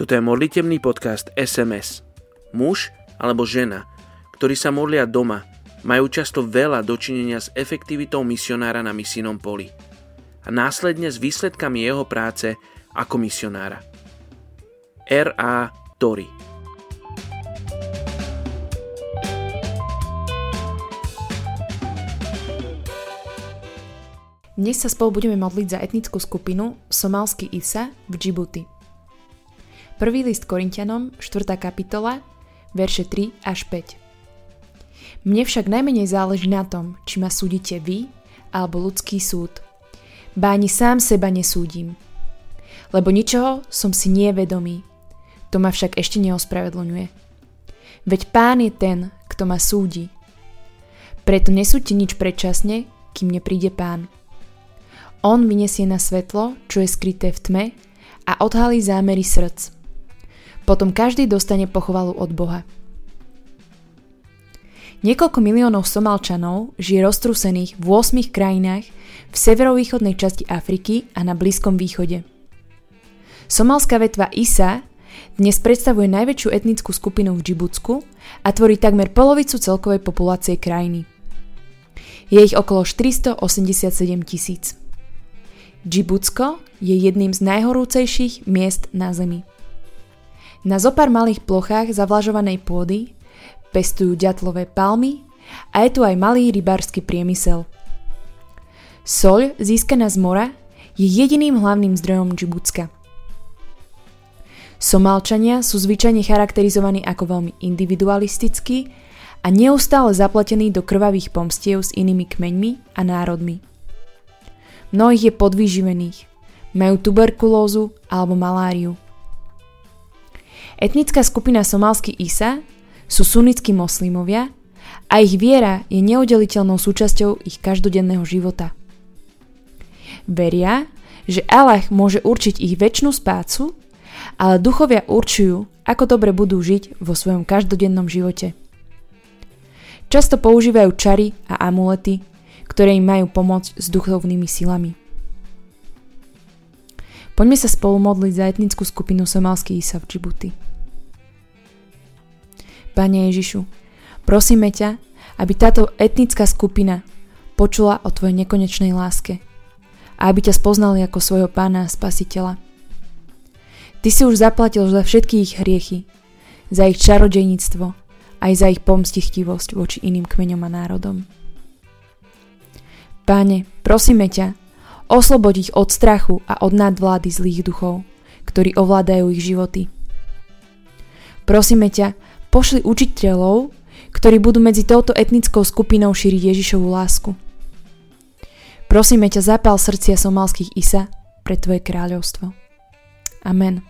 Toto je modlitebný podcast SMS. Muž alebo žena, ktorí sa modlia doma, majú často veľa dočinenia s efektivitou misionára na misijnom poli a následne s výsledkami jeho práce ako misionára. R.A. Tori Dnes sa spolu budeme modliť za etnickú skupinu Somálsky Isa v Džibuti. Prvý list Korintianom, 4. kapitola, verše 3 až 5. Mne však najmenej záleží na tom, či ma súdite vy alebo ľudský súd. Báni sám seba nesúdim. Lebo ničoho som si nie vedomý. To ma však ešte neospravedlňuje. Veď pán je ten, kto ma súdi. Preto nesúďte nič predčasne, kým nepríde pán. On vyniesie na svetlo, čo je skryté v tme a odhalí zámery srdc. Potom každý dostane pochvalu od Boha. Niekoľko miliónov Somálčanov žije roztrusených v 8 krajinách v severovýchodnej časti Afriky a na Blízkom východe. Somálska vetva Isa dnes predstavuje najväčšiu etnickú skupinu v Džibutsku a tvorí takmer polovicu celkovej populácie krajiny. Je ich okolo 487 tisíc. Džibutsko je jedným z najhorúcejších miest na Zemi. Na zopár malých plochách zavlažovanej pôdy pestujú ďatlové palmy a je tu aj malý rybársky priemysel. Soľ získaná z mora je jediným hlavným zdrojom Džibutska. Somálčania sú zvyčajne charakterizovaní ako veľmi individualistickí a neustále zapletení do krvavých pomstiev s inými kmeňmi a národmi. Mnohých je podvyživených, majú tuberkulózu alebo maláriu – Etnická skupina somálsky Isa sú sunnickí moslimovia a ich viera je neoddeliteľnou súčasťou ich každodenného života. Veria, že Allah môže určiť ich väčšinu spácu, ale duchovia určujú, ako dobre budú žiť vo svojom každodennom živote. Často používajú čary a amulety, ktoré im majú pomôcť s duchovnými silami. Poďme sa spolu modliť za etnickú skupinu somálsky Isa v Džibuti. Pane Ježišu, prosíme ťa, aby táto etnická skupina počula o Tvojej nekonečnej láske a aby ťa spoznali ako svojho pána a spasiteľa. Ty si už zaplatil za všetky ich hriechy, za ich čarodejníctvo, aj za ich pomstichtivosť voči iným kmeňom a národom. Páne, prosíme ťa, oslobodiť ich od strachu a od nadvlády zlých duchov, ktorí ovládajú ich životy. Prosíme ťa, Pošli učiteľov, ktorí budú medzi touto etnickou skupinou šíriť Ježišovu lásku. Prosíme ťa, zapal srdcia somalských Isa pre Tvoje kráľovstvo. Amen.